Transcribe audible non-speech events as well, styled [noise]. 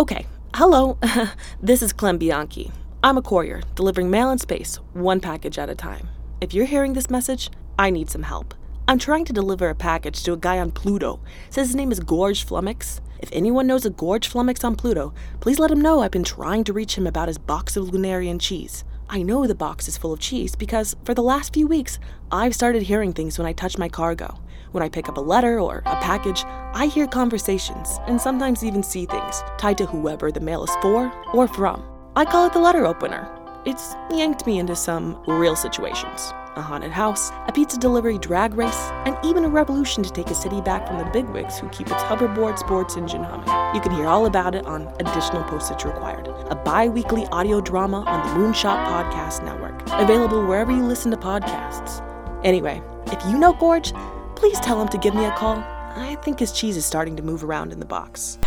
Okay, hello. [laughs] this is Clem Bianchi. I'm a courier, delivering mail in space, one package at a time. If you're hearing this message, I need some help. I'm trying to deliver a package to a guy on Pluto. Says his name is Gorg Flummox. If anyone knows a Gorg Flummox on Pluto, please let him know I've been trying to reach him about his box of Lunarian cheese. I know the box is full of cheese because for the last few weeks, I've started hearing things when I touch my cargo. When I pick up a letter or a package, I hear conversations and sometimes even see things tied to whoever the mail is for or from. I call it the letter opener. It's yanked me into some real situations a haunted house, a pizza delivery drag race, and even a revolution to take a city back from the bigwigs who keep its hoverboard sports engine humming. You can hear all about it on Additional Postage Required, a bi weekly audio drama on the Moonshot Podcast Network, available wherever you listen to podcasts. Anyway, if you know Gorg, please tell him to give me a call. I think his cheese is starting to move around in the box.